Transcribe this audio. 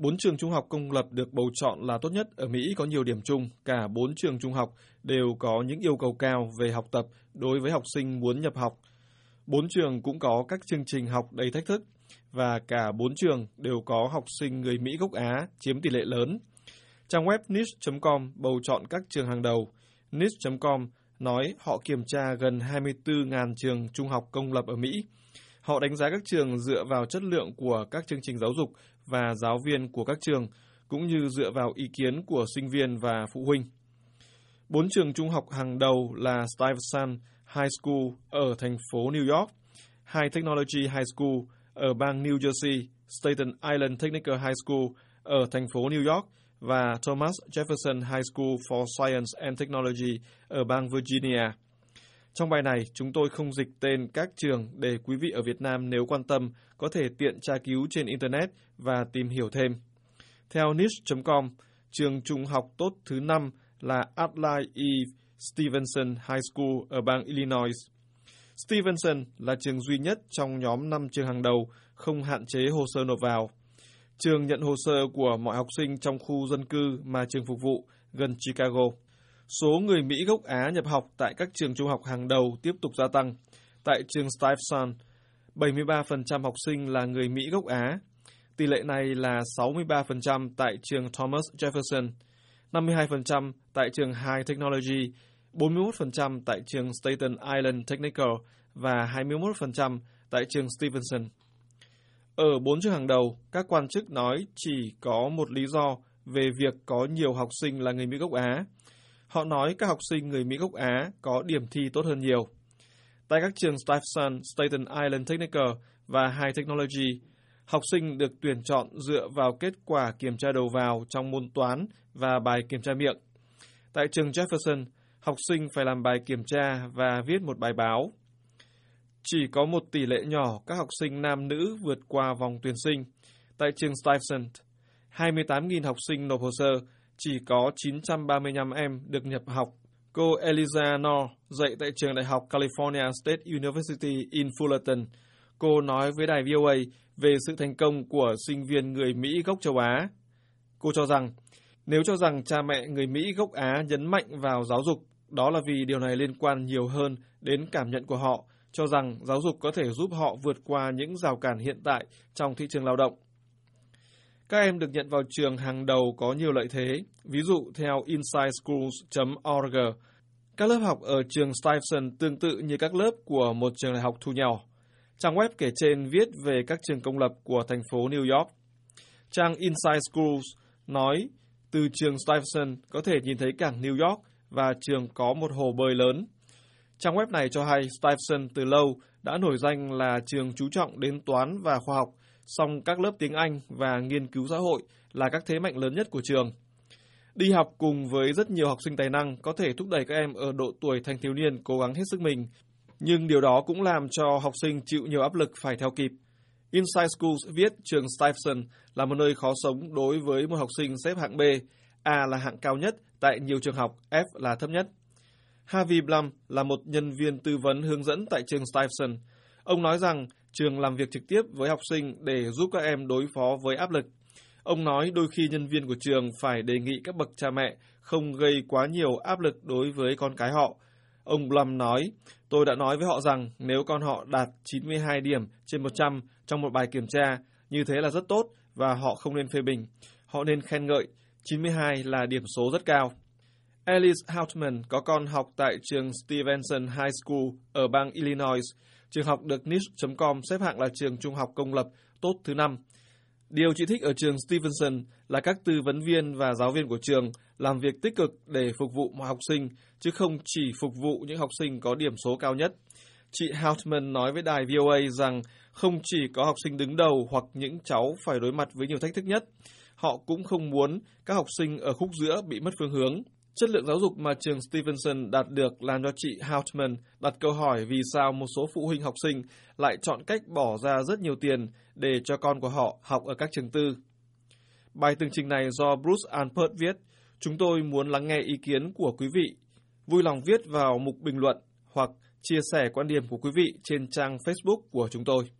Bốn trường trung học công lập được bầu chọn là tốt nhất ở Mỹ có nhiều điểm chung. Cả bốn trường trung học đều có những yêu cầu cao về học tập đối với học sinh muốn nhập học. Bốn trường cũng có các chương trình học đầy thách thức và cả bốn trường đều có học sinh người Mỹ gốc Á chiếm tỷ lệ lớn. Trang web niche.com bầu chọn các trường hàng đầu. niche.com nói họ kiểm tra gần 24.000 trường trung học công lập ở Mỹ. Họ đánh giá các trường dựa vào chất lượng của các chương trình giáo dục và giáo viên của các trường, cũng như dựa vào ý kiến của sinh viên và phụ huynh. Bốn trường trung học hàng đầu là Stuyvesant High School ở thành phố New York, High Technology High School ở bang New Jersey, Staten Island Technical High School ở thành phố New York và Thomas Jefferson High School for Science and Technology ở bang Virginia. Trong bài này, chúng tôi không dịch tên các trường để quý vị ở Việt Nam nếu quan tâm có thể tiện tra cứu trên Internet và tìm hiểu thêm. Theo niche.com, trường trung học tốt thứ năm là Adlai E. Stevenson High School ở bang Illinois. Stevenson là trường duy nhất trong nhóm 5 trường hàng đầu không hạn chế hồ sơ nộp vào. Trường nhận hồ sơ của mọi học sinh trong khu dân cư mà trường phục vụ gần Chicago. Số người Mỹ gốc Á nhập học tại các trường trung học hàng đầu tiếp tục gia tăng. Tại trường Stuyvesant, 73% học sinh là người Mỹ gốc Á. Tỷ lệ này là 63% tại trường Thomas Jefferson, 52% tại trường High Technology, 41% tại trường Staten Island Technical và 21% tại trường Stevenson. Ở bốn trường hàng đầu, các quan chức nói chỉ có một lý do về việc có nhiều học sinh là người Mỹ gốc Á. Họ nói các học sinh người Mỹ gốc Á có điểm thi tốt hơn nhiều. Tại các trường Stuyvesant, Staten Island Technical và High Technology, học sinh được tuyển chọn dựa vào kết quả kiểm tra đầu vào trong môn toán và bài kiểm tra miệng. Tại trường Jefferson, học sinh phải làm bài kiểm tra và viết một bài báo. Chỉ có một tỷ lệ nhỏ các học sinh nam nữ vượt qua vòng tuyển sinh. Tại trường Stuyvesant, 28.000 học sinh nộp hồ sơ, chỉ có 935 em được nhập học. Cô Eliza Nor dạy tại trường đại học California State University in Fullerton. Cô nói với đài VOA về sự thành công của sinh viên người Mỹ gốc châu Á. Cô cho rằng, nếu cho rằng cha mẹ người Mỹ gốc Á nhấn mạnh vào giáo dục, đó là vì điều này liên quan nhiều hơn đến cảm nhận của họ, cho rằng giáo dục có thể giúp họ vượt qua những rào cản hiện tại trong thị trường lao động. Các em được nhận vào trường hàng đầu có nhiều lợi thế, ví dụ theo insideschools.org. Các lớp học ở trường Stuyvesant tương tự như các lớp của một trường đại học thu nhỏ. Trang web kể trên viết về các trường công lập của thành phố New York. Trang Inside Schools nói từ trường Stuyvesant có thể nhìn thấy cảng New York và trường có một hồ bơi lớn. Trang web này cho hay Stuyvesant từ lâu đã nổi danh là trường chú trọng đến toán và khoa học, song các lớp tiếng Anh và nghiên cứu xã hội là các thế mạnh lớn nhất của trường. Đi học cùng với rất nhiều học sinh tài năng có thể thúc đẩy các em ở độ tuổi thanh thiếu niên cố gắng hết sức mình, nhưng điều đó cũng làm cho học sinh chịu nhiều áp lực phải theo kịp. Inside Schools viết trường Stuyvesant là một nơi khó sống đối với một học sinh xếp hạng B, A là hạng cao nhất tại nhiều trường học, F là thấp nhất. Harvey Blum là một nhân viên tư vấn hướng dẫn tại trường Stuyvesant. Ông nói rằng trường làm việc trực tiếp với học sinh để giúp các em đối phó với áp lực. Ông nói đôi khi nhân viên của trường phải đề nghị các bậc cha mẹ không gây quá nhiều áp lực đối với con cái họ. Ông Blum nói, tôi đã nói với họ rằng nếu con họ đạt 92 điểm trên 100 trong một bài kiểm tra, như thế là rất tốt và họ không nên phê bình. Họ nên khen ngợi, 92 là điểm số rất cao. Alice Houtman có con học tại trường Stevenson High School ở bang Illinois. Trường học được niche.com xếp hạng là trường trung học công lập tốt thứ năm. Điều chị thích ở trường Stevenson là các tư vấn viên và giáo viên của trường làm việc tích cực để phục vụ mọi học sinh, chứ không chỉ phục vụ những học sinh có điểm số cao nhất. Chị Houtman nói với đài VOA rằng không chỉ có học sinh đứng đầu hoặc những cháu phải đối mặt với nhiều thách thức nhất, họ cũng không muốn các học sinh ở khúc giữa bị mất phương hướng. Chất lượng giáo dục mà trường Stevenson đạt được làm cho chị Houtman đặt câu hỏi vì sao một số phụ huynh học sinh lại chọn cách bỏ ra rất nhiều tiền để cho con của họ học ở các trường tư. Bài tường trình này do Bruce Alpert viết. Chúng tôi muốn lắng nghe ý kiến của quý vị. Vui lòng viết vào mục bình luận hoặc chia sẻ quan điểm của quý vị trên trang Facebook của chúng tôi.